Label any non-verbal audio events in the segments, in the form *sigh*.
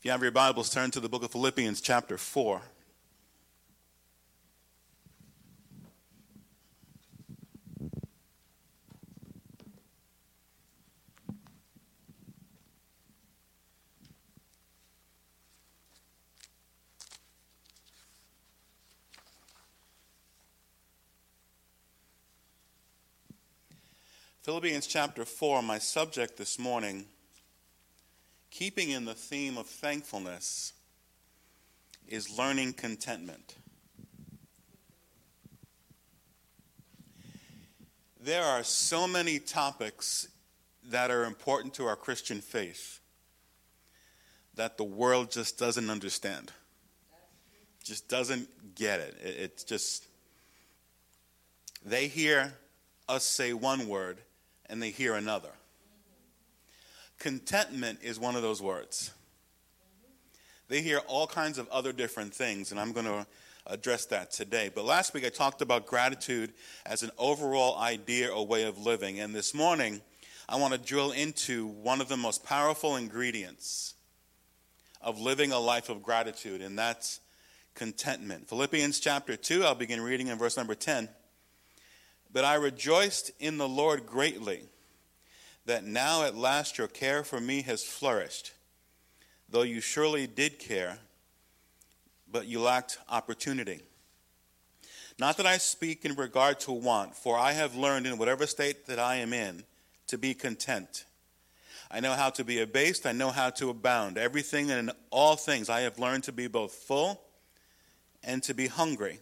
If you have your Bibles, turn to the book of Philippians, chapter 4. Philippians chapter 4, my subject this morning, keeping in the theme of thankfulness, is learning contentment. There are so many topics that are important to our Christian faith that the world just doesn't understand, just doesn't get it. It's just, they hear us say one word and they hear another. Contentment is one of those words. They hear all kinds of other different things, and I'm going to address that today. But last week I talked about gratitude as an overall idea or way of living, and this morning I want to drill into one of the most powerful ingredients of living a life of gratitude, and that's contentment. Philippians chapter 2, I'll begin reading in verse number 10. But I rejoiced in the Lord greatly that now at last your care for me has flourished, though you surely did care, but you lacked opportunity. Not that I speak in regard to want, for I have learned in whatever state that I am in to be content. I know how to be abased, I know how to abound. Everything and in all things I have learned to be both full and to be hungry,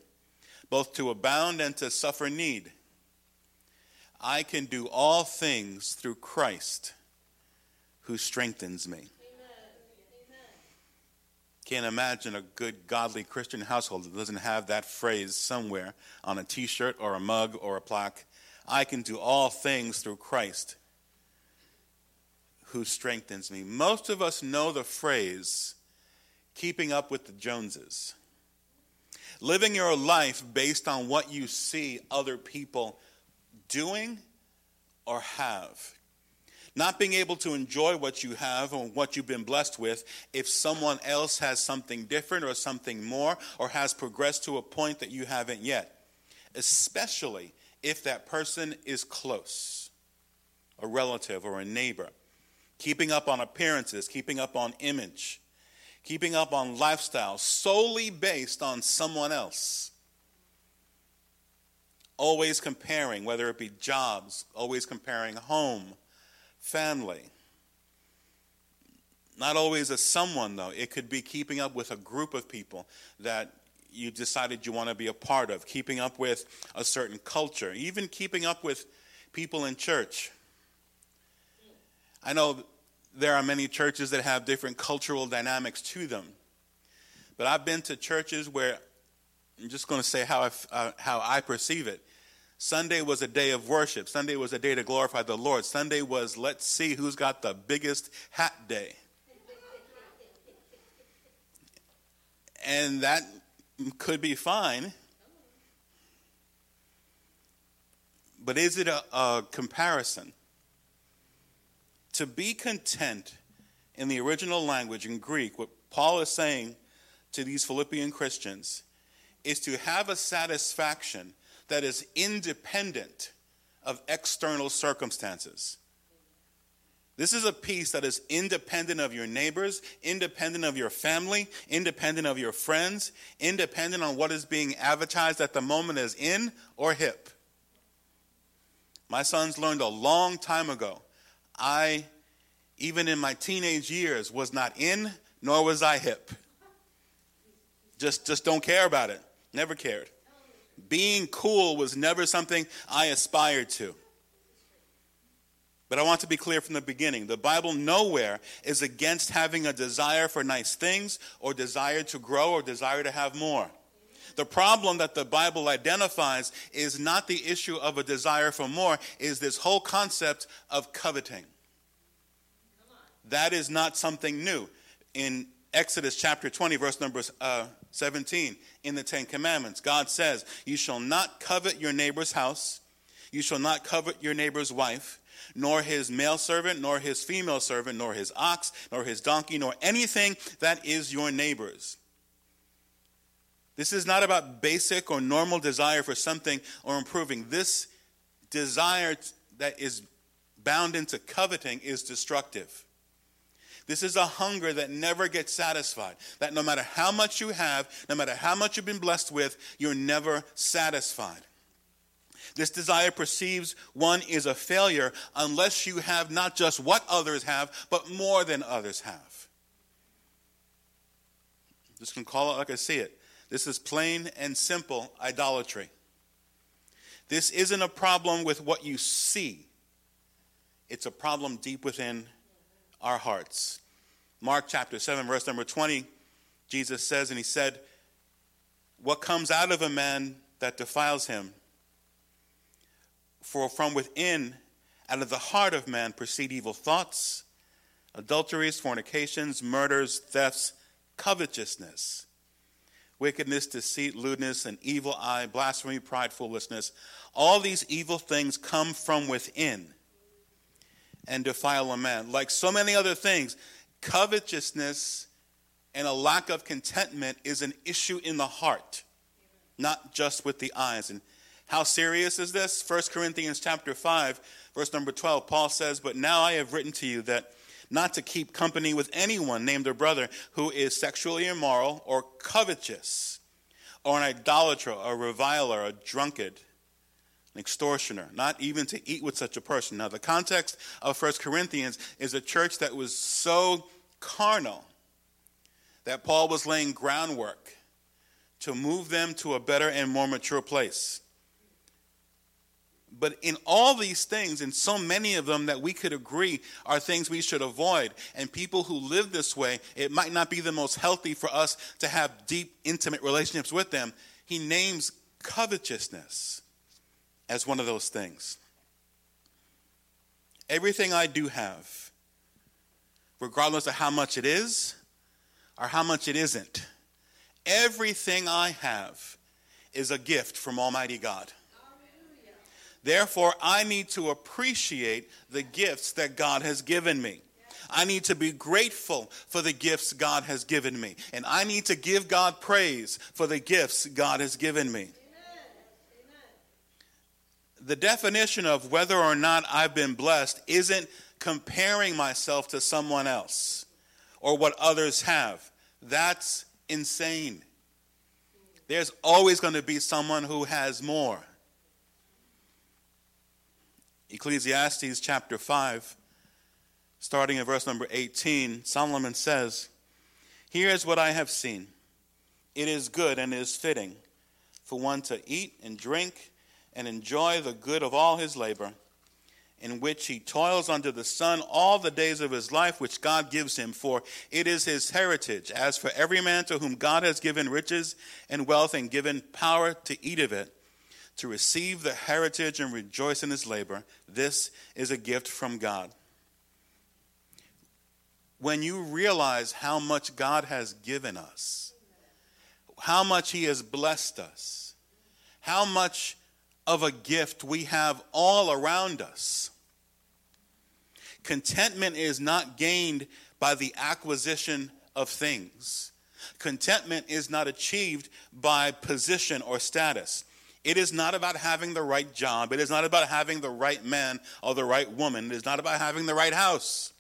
both to abound and to suffer need. I can do all things through Christ who strengthens me. Can't imagine a good, godly Christian household that doesn't have that phrase somewhere on a t shirt or a mug or a plaque. I can do all things through Christ who strengthens me. Most of us know the phrase, keeping up with the Joneses. Living your life based on what you see other people doing or have. Not being able to enjoy what you have or what you've been blessed with if someone else has something different or something more or has progressed to a point that you haven't yet. Especially if that person is close, a relative or a neighbor. Keeping up on appearances, keeping up on image, keeping up on lifestyle solely based on someone else always comparing, whether it be jobs, always comparing home, family. Not always as someone, though. It could be keeping up with a group of people that you decided you want to be a part of, keeping up with a certain culture, even keeping up with people in church. I know there are many churches that have different cultural dynamics to them, but I've been to churches where I'm just going to say how I, uh, how I perceive it. Sunday was a day of worship. Sunday was a day to glorify the Lord. Sunday was let's see who's got the biggest hat day. And that could be fine. But is it a, a comparison? To be content in the original language in Greek, what Paul is saying to these Philippian Christians is to have a satisfaction that is independent of external circumstances. This is a peace that is independent of your neighbors, independent of your family, independent of your friends, independent on what is being advertised at the moment as in or hip. My sons learned a long time ago. I, even in my teenage years, was not in nor was I hip. Just, just don't care about it. Never cared. Being cool was never something I aspired to. But I want to be clear from the beginning. The Bible nowhere is against having a desire for nice things or desire to grow or desire to have more. The problem that the Bible identifies is not the issue of a desire for more, is this whole concept of coveting. That is not something new. In Exodus chapter 20, verse number uh, 17, in the Ten Commandments, God says, You shall not covet your neighbor's house, you shall not covet your neighbor's wife, nor his male servant, nor his female servant, nor his ox, nor his donkey, nor anything that is your neighbor's. This is not about basic or normal desire for something or improving. This desire that is bound into coveting is destructive. This is a hunger that never gets satisfied. That no matter how much you have, no matter how much you've been blessed with, you're never satisfied. This desire perceives one is a failure unless you have not just what others have, but more than others have. Just can call it like I see it. This is plain and simple idolatry. This isn't a problem with what you see, it's a problem deep within our hearts. Mark chapter 7, verse number 20, Jesus says, and he said, What comes out of a man that defiles him? For from within, out of the heart of man, proceed evil thoughts, adulteries, fornications, murders, thefts, covetousness, wickedness, deceit, lewdness, an evil eye, blasphemy, pride, foolishness. All these evil things come from within and defile a man. Like so many other things, covetousness and a lack of contentment is an issue in the heart, not just with the eyes. And how serious is this? 1 Corinthians chapter 5, verse number 12, Paul says, But now I have written to you that not to keep company with anyone named a brother who is sexually immoral or covetous or an idolater, a reviler, a drunkard, an extortioner, not even to eat with such a person. Now, the context of 1 Corinthians is a church that was so carnal that Paul was laying groundwork to move them to a better and more mature place. But in all these things, in so many of them that we could agree are things we should avoid, and people who live this way, it might not be the most healthy for us to have deep, intimate relationships with them. He names covetousness as one of those things. Everything I do have, regardless of how much it is or how much it isn't, everything I have is a gift from Almighty God. Therefore, I need to appreciate the gifts that God has given me. I need to be grateful for the gifts God has given me. And I need to give God praise for the gifts God has given me. The definition of whether or not I've been blessed isn't comparing myself to someone else or what others have. That's insane. There's always going to be someone who has more. Ecclesiastes chapter 5, starting in verse number 18, Solomon says, Here is what I have seen. It is good and is fitting for one to eat and drink and enjoy the good of all his labor, in which he toils under the sun all the days of his life, which God gives him, for it is his heritage. As for every man to whom God has given riches and wealth and given power to eat of it, to receive the heritage and rejoice in his labor. This is a gift from God. When you realize how much God has given us, how much he has blessed us, how much of a gift we have all around us. Contentment is not gained by the acquisition of things. Contentment is not achieved by position or status. It is not about having the right job. It is not about having the right man or the right woman. It is not about having the right house.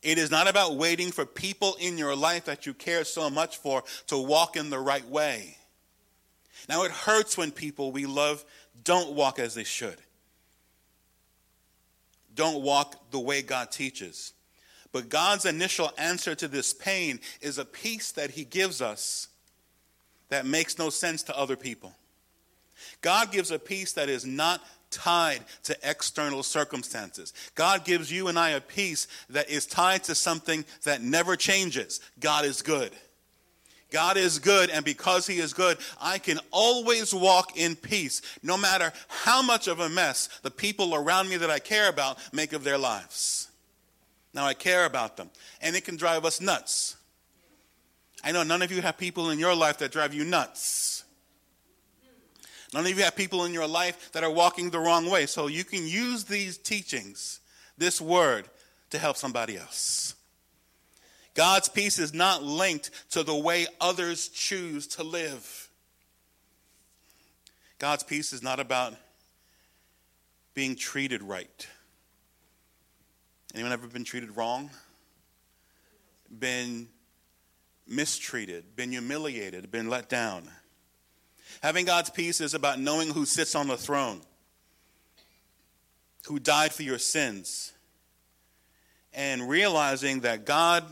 It is not about waiting for people in your life that you care so much for to walk in the right way. Now, it hurts when people we love don't walk as they should, don't walk the way God teaches. But God's initial answer to this pain is a peace that He gives us that makes no sense to other people. God gives a peace that is not tied to external circumstances. God gives you and I a peace that is tied to something that never changes. God is good. God is good, and because He is good, I can always walk in peace, no matter how much of a mess the people around me that I care about make of their lives. Now, I care about them, and it can drive us nuts. I know none of you have people in your life that drive you nuts. None of you have people in your life that are walking the wrong way. So you can use these teachings, this word, to help somebody else. God's peace is not linked to the way others choose to live. God's peace is not about being treated right. Anyone ever been treated wrong? Been mistreated, been humiliated, been let down? Having God's peace is about knowing who sits on the throne, who died for your sins, and realizing that God,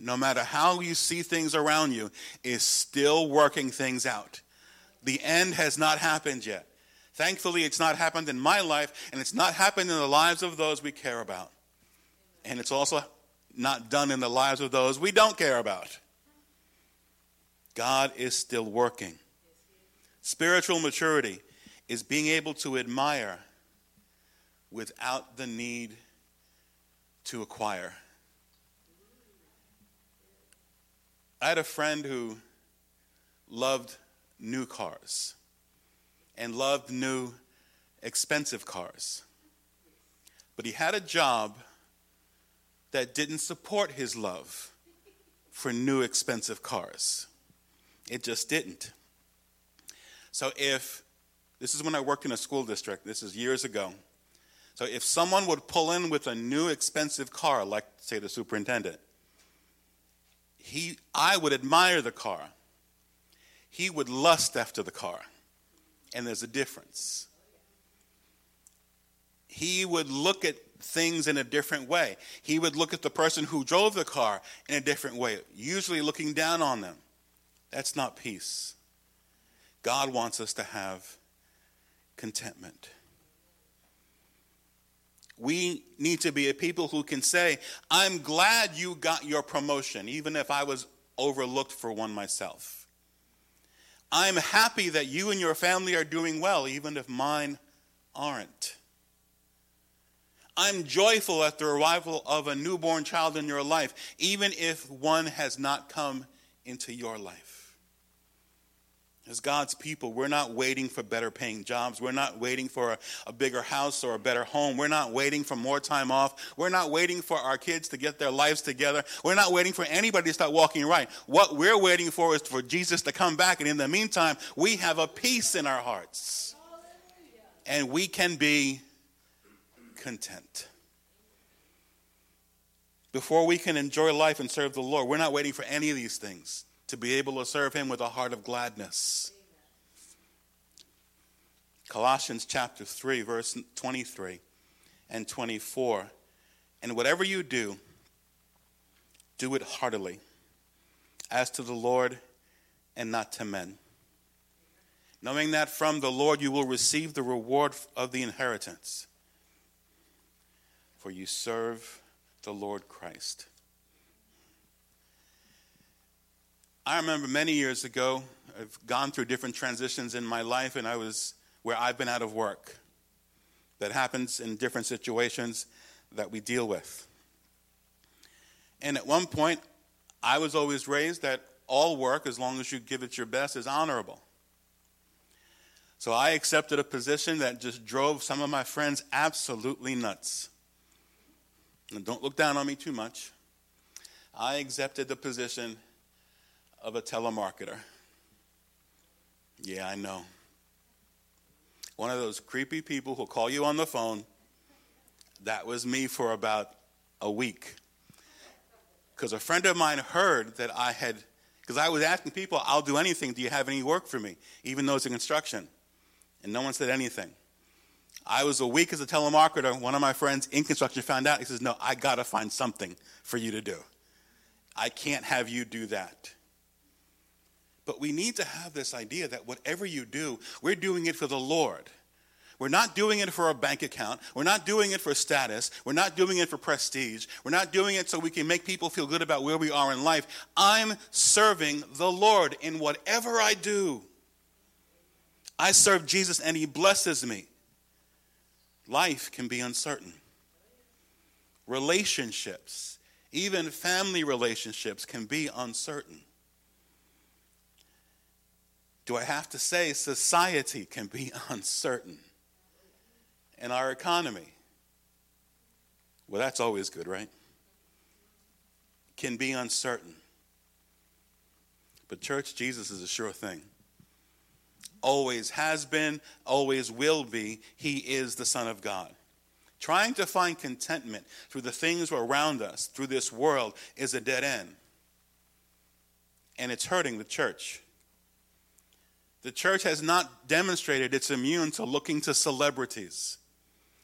no matter how you see things around you, is still working things out. The end has not happened yet. Thankfully, it's not happened in my life, and it's not happened in the lives of those we care about. And it's also not done in the lives of those we don't care about. God is still working. Spiritual maturity is being able to admire without the need to acquire. I had a friend who loved new cars and loved new, expensive cars. But he had a job that didn't support his love for new, expensive cars. It just didn't. So, if this is when I worked in a school district, this is years ago. So, if someone would pull in with a new, expensive car, like, say, the superintendent, he, I would admire the car. He would lust after the car and there's a difference. He would look at things in a different way. He would look at the person who drove the car in a different way, usually looking down on them. That's not peace. God wants us to have contentment. We need to be a people who can say, I'm glad you got your promotion, even if I was overlooked for one myself. I'm happy that you and your family are doing well, even if mine aren't. I'm joyful at the arrival of a newborn child in your life, even if one has not come into your life. As God's people, we're not waiting for better paying jobs. We're not waiting for a, a, bigger house or a better home. We're not waiting for more time off. We're not waiting for our kids to get their lives together. We're not waiting for anybody to start walking right. What we're waiting for is for Jesus to come back. And in the meantime, we have a peace in our hearts. And we can be content. Before we can enjoy life and serve the Lord, we're not waiting for any of these things to be able to serve him with a heart of gladness. Colossians chapter 3, verse 23 and 24. And whatever you do, do it heartily, as to the Lord and not to men. Knowing that from the Lord you will receive the reward of the inheritance, for you serve the Lord Christ. I remember many years ago, I've gone through different transitions in my life, and I was where I've been out of work. That happens in different situations that we deal with. And at one point, I was always raised that all work, as long as you give it your best, is honorable. So I accepted a position that just drove some of my friends absolutely nuts. And don't look down on me too much. I accepted the position of a telemarketer. Yeah, I know. One of those creepy people who call you on the phone. That was me for about a week. Because a friend of mine heard that I had, because I was asking people, I'll do anything. Do you have any work for me? Even though it's a construction. And no one said anything. I was a week as a telemarketer. One of my friends in construction found out. He says, No, I got to find something for you to do. I can't have you do that. But we need to have this idea that whatever you do, we're doing it for the Lord. We're not doing it for a bank account. We're not doing it for status. We're not doing it for prestige. We're not doing it so we can make people feel good about where we are in life. I'm serving the Lord in whatever I do. I serve Jesus and He blesses me. Life can be uncertain. Relationships, even family relationships, can be uncertain. Do I have to say society can be *laughs* uncertain? And our economy, well, that's always good, right? Can be uncertain. But, church, Jesus is a sure thing. Always has been, always will be. He is the Son of God. Trying to find contentment through the things around us, through this world, is a dead end. And it's hurting the church. The church has not demonstrated it's immune to looking to celebrities,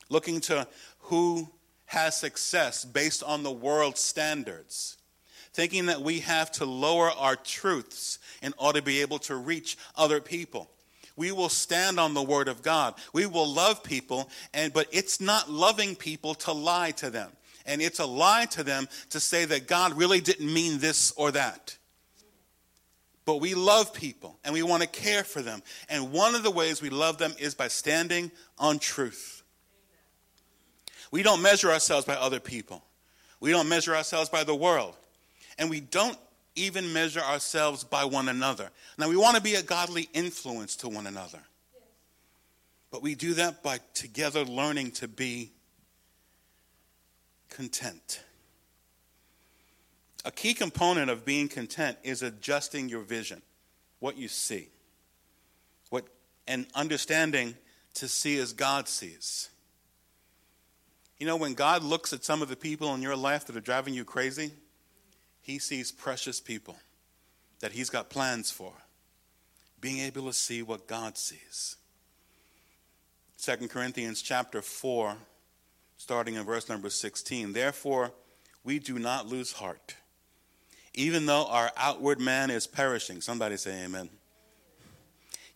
looking to who has success based on the world's standards, thinking that we have to lower our truths in order to be able to reach other people. We will stand on the word of God. We will love people, and but it's not loving people to lie to them. And it's a lie to them to say that God really didn't mean this or that. But we love people and we want to care for them. And one of the ways we love them is by standing on truth. We don't measure ourselves by other people. We don't measure ourselves by the world. And we don't even measure ourselves by one another. Now, we want to be a godly influence to one another. But we do that by together learning to be content. A key component of being content is adjusting your vision, what you see, what, and understanding to see as God sees. You know, when God looks at some of the people in your life that are driving you crazy, he sees precious people that he's got plans for. Being able to see what God sees. 2 Corinthians chapter 4, starting in verse number 16. Therefore, we do not lose heart. Even though our outward man is perishing. Somebody say amen.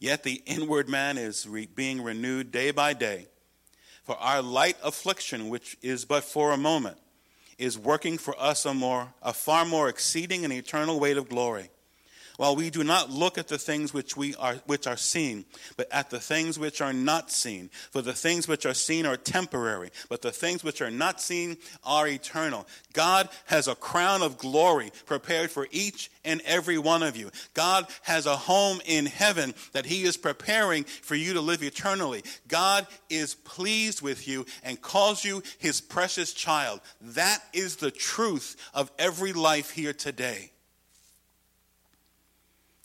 Yet the inward man is re- being renewed day by day. For our light affliction, which is but for a moment, is working for us a more a far more exceeding and eternal weight of glory while we do not look at the things which we are which are seen but at the things which are not seen. For the things which are seen are temporary but the things which are not seen are eternal. God has a crown of glory prepared for each and every one of you. God has a home in heaven that he is preparing for you to live eternally. God is pleased with you and calls you his precious child. That is the truth of every life here today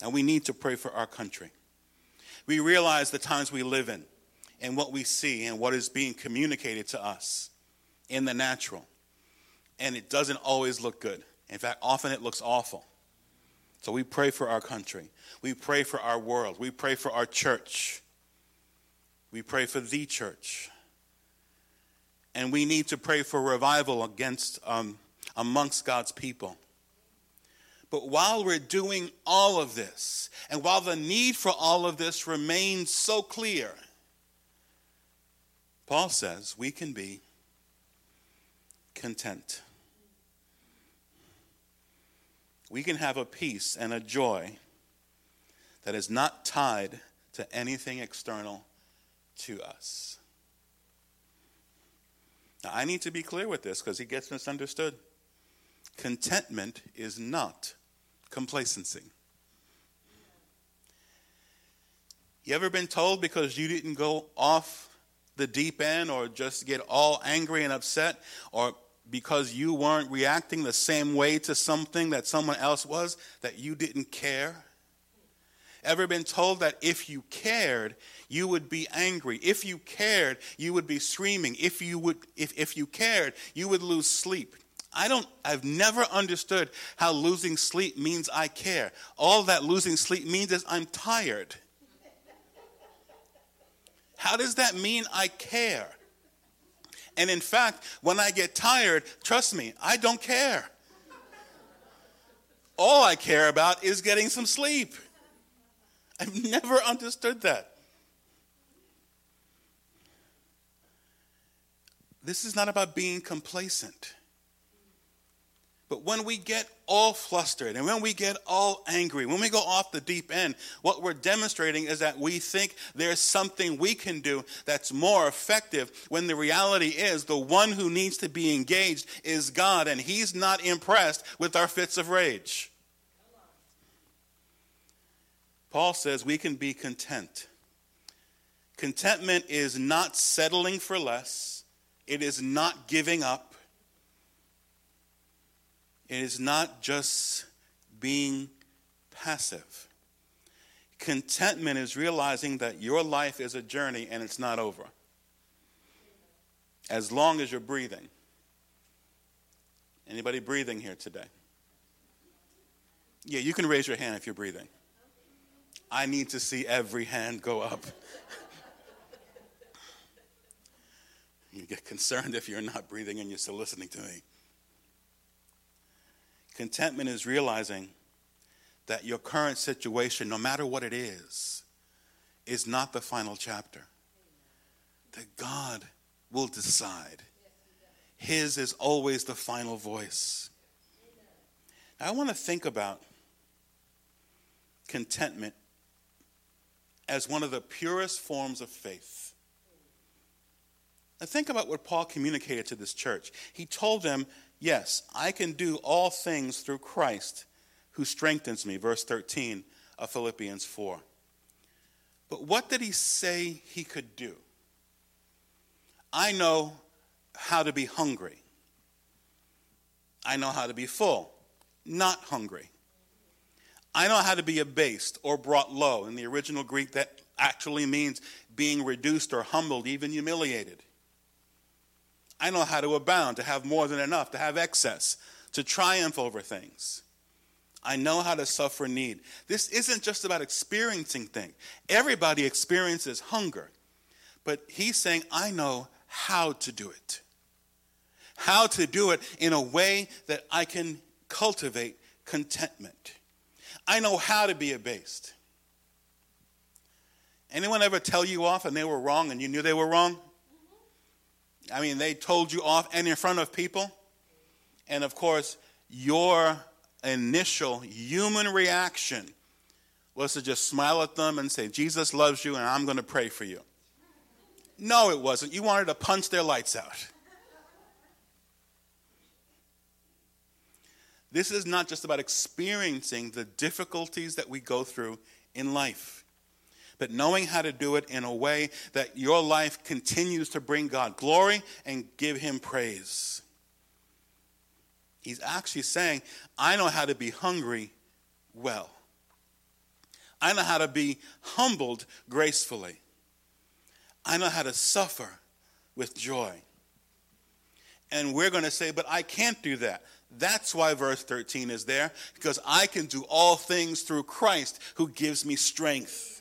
and we need to pray for our country. We realize the times we live in and what we see and what is being communicated to us in the natural. And it doesn't always look good. In fact, often it looks awful. So we pray for our country. We pray for our world. We pray for our church. We pray for the church. And we need to pray for revival against um, amongst God's people. But while we're doing all of this, and while the need for all of this remains so clear, Paul says we can be content. We can have a peace and a joy that is not tied to anything external to us. Now, I need to be clear with this because he gets misunderstood. Contentment is not complacency. You ever been told because you didn't go off the deep end or just get all angry and upset or because you weren't reacting the same way to something that someone else was that you didn't care? Ever been told that if you cared, you would be angry? If you cared, you would be screaming. If you would if, if you cared, you would lose sleep. I don't, I've never understood how losing sleep means I care. All that losing sleep means is I'm tired. How does that mean I care? And in fact, when I get tired, trust me, I don't care. All I care about is getting some sleep. I've never understood that. This is not about being complacent. But when we get all flustered and when we get all angry, when we go off the deep end, what we're demonstrating is that we think there's something we can do that's more effective when the reality is the one who needs to be engaged is God and He's not impressed with our fits of rage. Paul says we can be content. Contentment is not settling for less, it is not giving up, it is not just being passive. Contentment is realizing that your life is a journey and it's not over. As long as you're breathing. Anybody breathing here today? Yeah, you can raise your hand if you're breathing. I need to see every hand go up. *laughs* you get concerned if you're not breathing and you're still listening to me. Contentment is realizing that your current situation, no matter what it is, is not the final chapter. That God will decide. His is always the final voice. Now, I want to think about contentment as one of the purest forms of faith. Now, think about what Paul communicated to this church. He told them, Yes, I can do all things through Christ who strengthens me, verse 13 of Philippians 4. But what did he say he could do? I know how to be hungry. I know how to be full, not hungry. I know how to be abased or brought low. In the original Greek, that actually means being reduced or humbled, even humiliated. I know how to abound, to have more than enough, to have excess, to triumph over things. I know how to suffer need. This isn't just about experiencing things. Everybody experiences hunger. But he's saying, I know how to do it. How to do it in a way that I can cultivate contentment. I know how to be abased. Anyone ever tell you off and they were wrong and you knew they were wrong? I mean, they told you off and in front of people. And of course, your initial human reaction was to just smile at them and say, Jesus loves you and I'm going to pray for you. No, it wasn't. You wanted to punch their lights out. This is not just about experiencing the difficulties that we go through in life, but knowing how to do it in a way that your life continues to bring God glory and give Him praise. He's actually saying, I know how to be hungry well. I know how to be humbled gracefully. I know how to suffer with joy. And we're going to say, but I can't do that. That's why verse 13 is there, because I can do all things through Christ who gives me strength.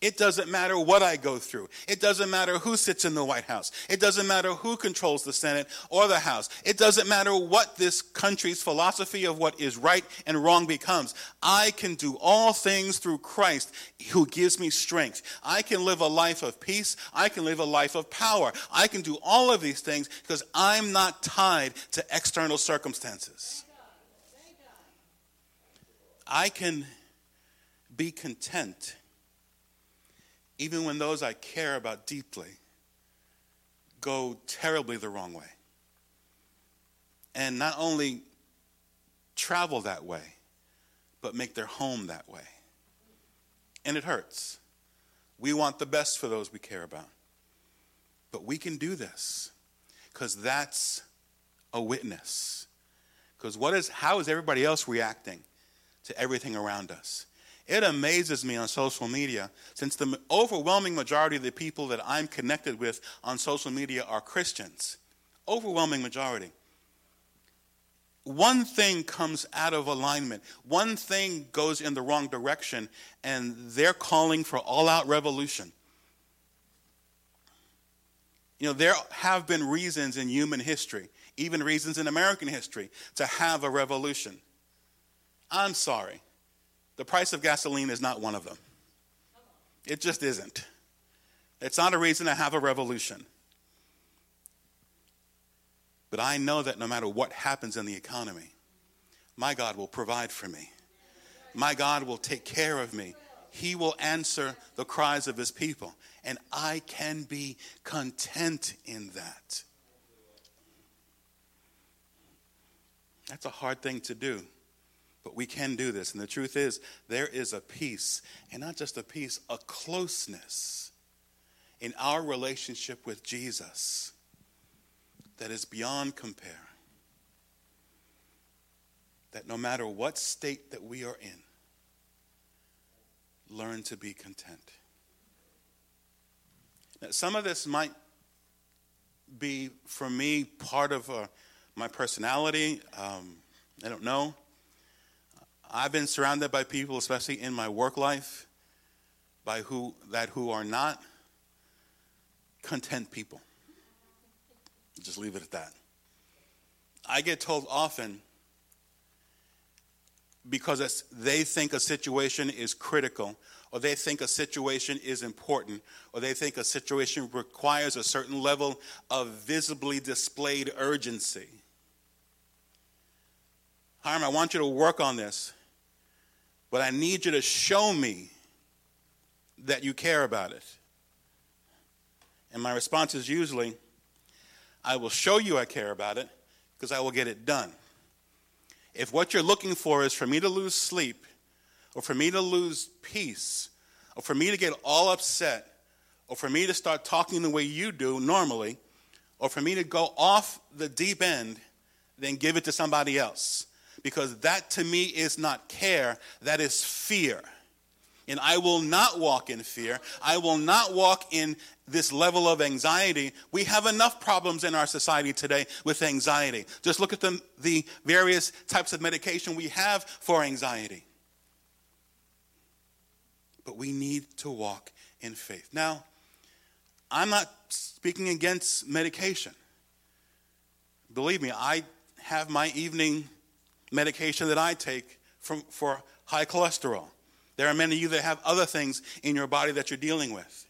It doesn't matter what I go through. It doesn't matter who sits in the White House. It doesn't matter who controls the Senate or the House. It doesn't matter what this country's philosophy of what is right and wrong becomes. I can do all things through Christ who gives me strength. I can live a life of peace. I can live a life of power. I can do all of these things because I'm not tied to external circumstances. I can be content even when those I care about deeply go terribly the wrong way. And not only travel that way, but make their home that way. And it hurts. We want the best for those we care about. But we can do this because that's a witness. Because what is how is everybody else reacting to everything around us? It amazes me on social media, since the overwhelming majority of the people that I'm connected with on social media are Christians. Overwhelming majority. One thing comes out of alignment, one thing goes in the wrong direction, and they're calling for all out revolution. You know, there have been reasons in human history, even reasons in American history, to have a revolution. I'm sorry. The price of gasoline is not one of them. It just isn't. It's not a reason to have a revolution. But I know that no matter what happens in the economy, my God will provide for me. My God will take care of me. He will answer the cries of his people. And I can be content in that. That's a hard thing to do But we can do this. And the truth is, there is a peace, and not just a peace, a closeness in our relationship with Jesus that is beyond compare. That no matter what state that we are in, learn to be content. Now, some of this might be, for me, part of uh, my personality. Um, I don't know. I've been surrounded by people, especially in my work life, by who that who are not content people. Just leave it at that. I get told often because they think a situation is critical, or they think a situation is important, or they think a situation requires a certain level of visibly displayed urgency. Hiram, I want you to work on this, but I need you to show me that you care about it. And my response is usually, I will show you I care about it because I will get it done. If what you're looking for is for me to lose sleep, or for me to lose peace, or for me to get all upset, or for me to start talking the way you do normally, or for me to go off the deep end, then give it to somebody else. Because that to me is not care, that is fear. And I will not walk in fear. I will not walk in this level of anxiety. We have enough problems in our society today with anxiety. Just look at the, the various types of medication we have for anxiety. But we need to walk in faith. Now, I'm not speaking against medication. Believe me, I have my evening medication that I take from, for high cholesterol. There are many of you that have other things in your body that you're dealing with.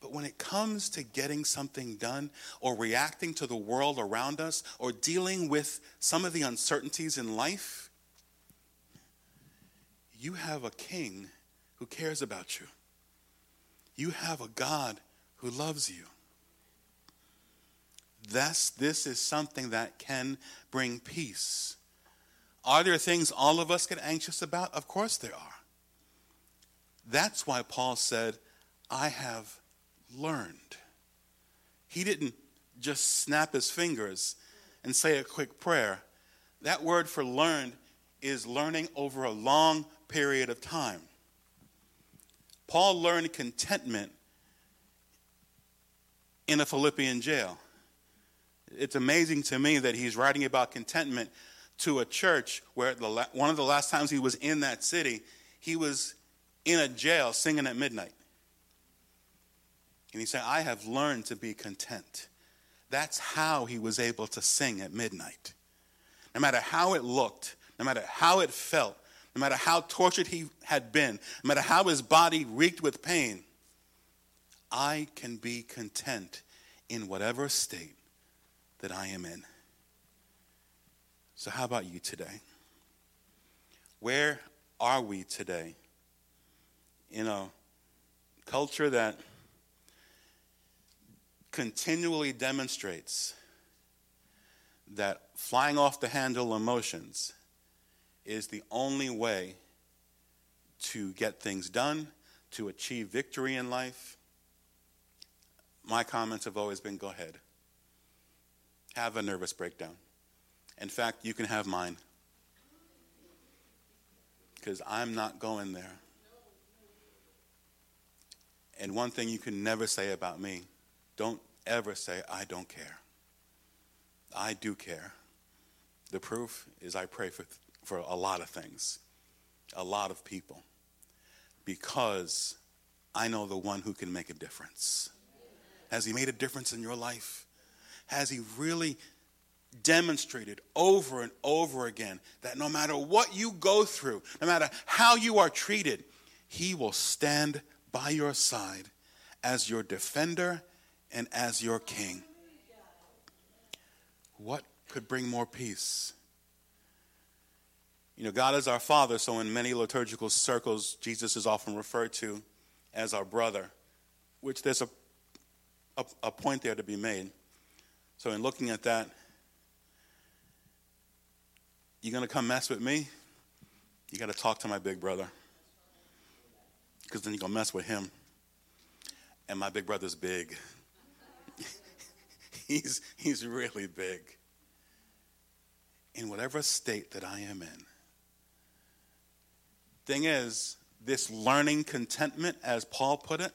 But when it comes to getting something done or reacting to the world around us or dealing with some of the uncertainties in life, you have a king who cares about you. You have a God who loves you. Thus, this is something that can bring peace. Are there things all of us get anxious about? Of course there are. That's why Paul said, I have learned. He didn't just snap his fingers and say a quick prayer. That word for learned is learning over a long period of time. Paul learned contentment in a Philippian jail. It's amazing to me that he's writing about contentment to a church where the, one of the last times he was in that city, he was in a jail singing at midnight. And he said, I have learned to be content. That's how he was able to sing at midnight. No matter how it looked, no matter how it felt, no matter how tortured he had been, no matter how his body reeked with pain, I can be content in whatever state that I am in. So, how about you today? Where are we today? In a culture that continually demonstrates that flying off the handle emotions is the only way to get things done, to achieve victory in life. My comments have always been go ahead, have a nervous breakdown. In fact, you can have mine. Because I'm not going there. And one thing you can never say about me don't ever say, I don't care. I do care. The proof is I pray for, for a lot of things, a lot of people, because I know the one who can make a difference. Has he made a difference in your life? Has he really demonstrated over and over again that no matter what you go through, no matter how you are treated, He will stand by your side as your defender and as your king. What could bring more peace? You know, God is our Father, so in many liturgical circles, Jesus is often referred to as our brother, which there's a, a, a point there to be made. So, in looking at that, you're going to come mess with me, you got to talk to my big brother. Because then you're going to mess with him. And my big brother's big. *laughs* he's, he's really big. In whatever state that I am in. Thing is, this learning contentment, as Paul put it,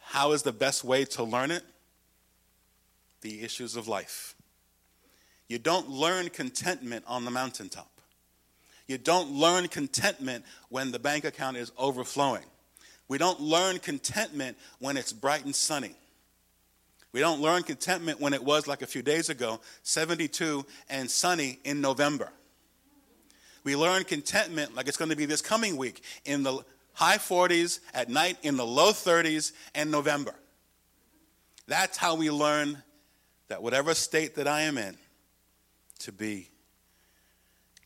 how is the best way to learn it? The issues of life. You don't learn contentment on the mountaintop. You don't learn contentment when the bank account is overflowing. We don't learn contentment when it's bright and sunny. We don't learn contentment when it was like a few days ago, 72 and sunny in November. We learn contentment like it's going to be this coming week in the high 40s, at night in the low 30s, and November. That's how we learn that whatever state that I am in, to be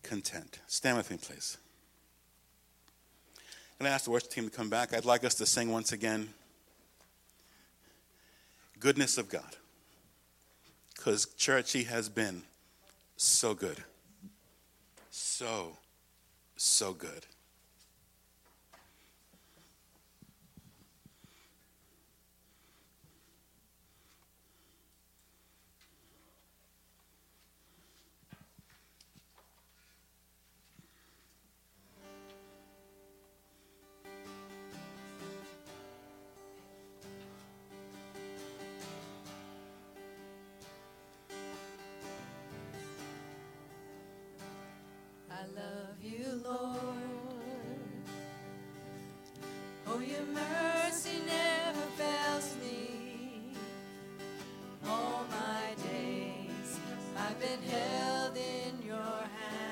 content. Stand with me, please. I'm going to ask the worship team to come back. I'd like us to sing once again Goodness of God. Because, church, He has been so good. So, so good.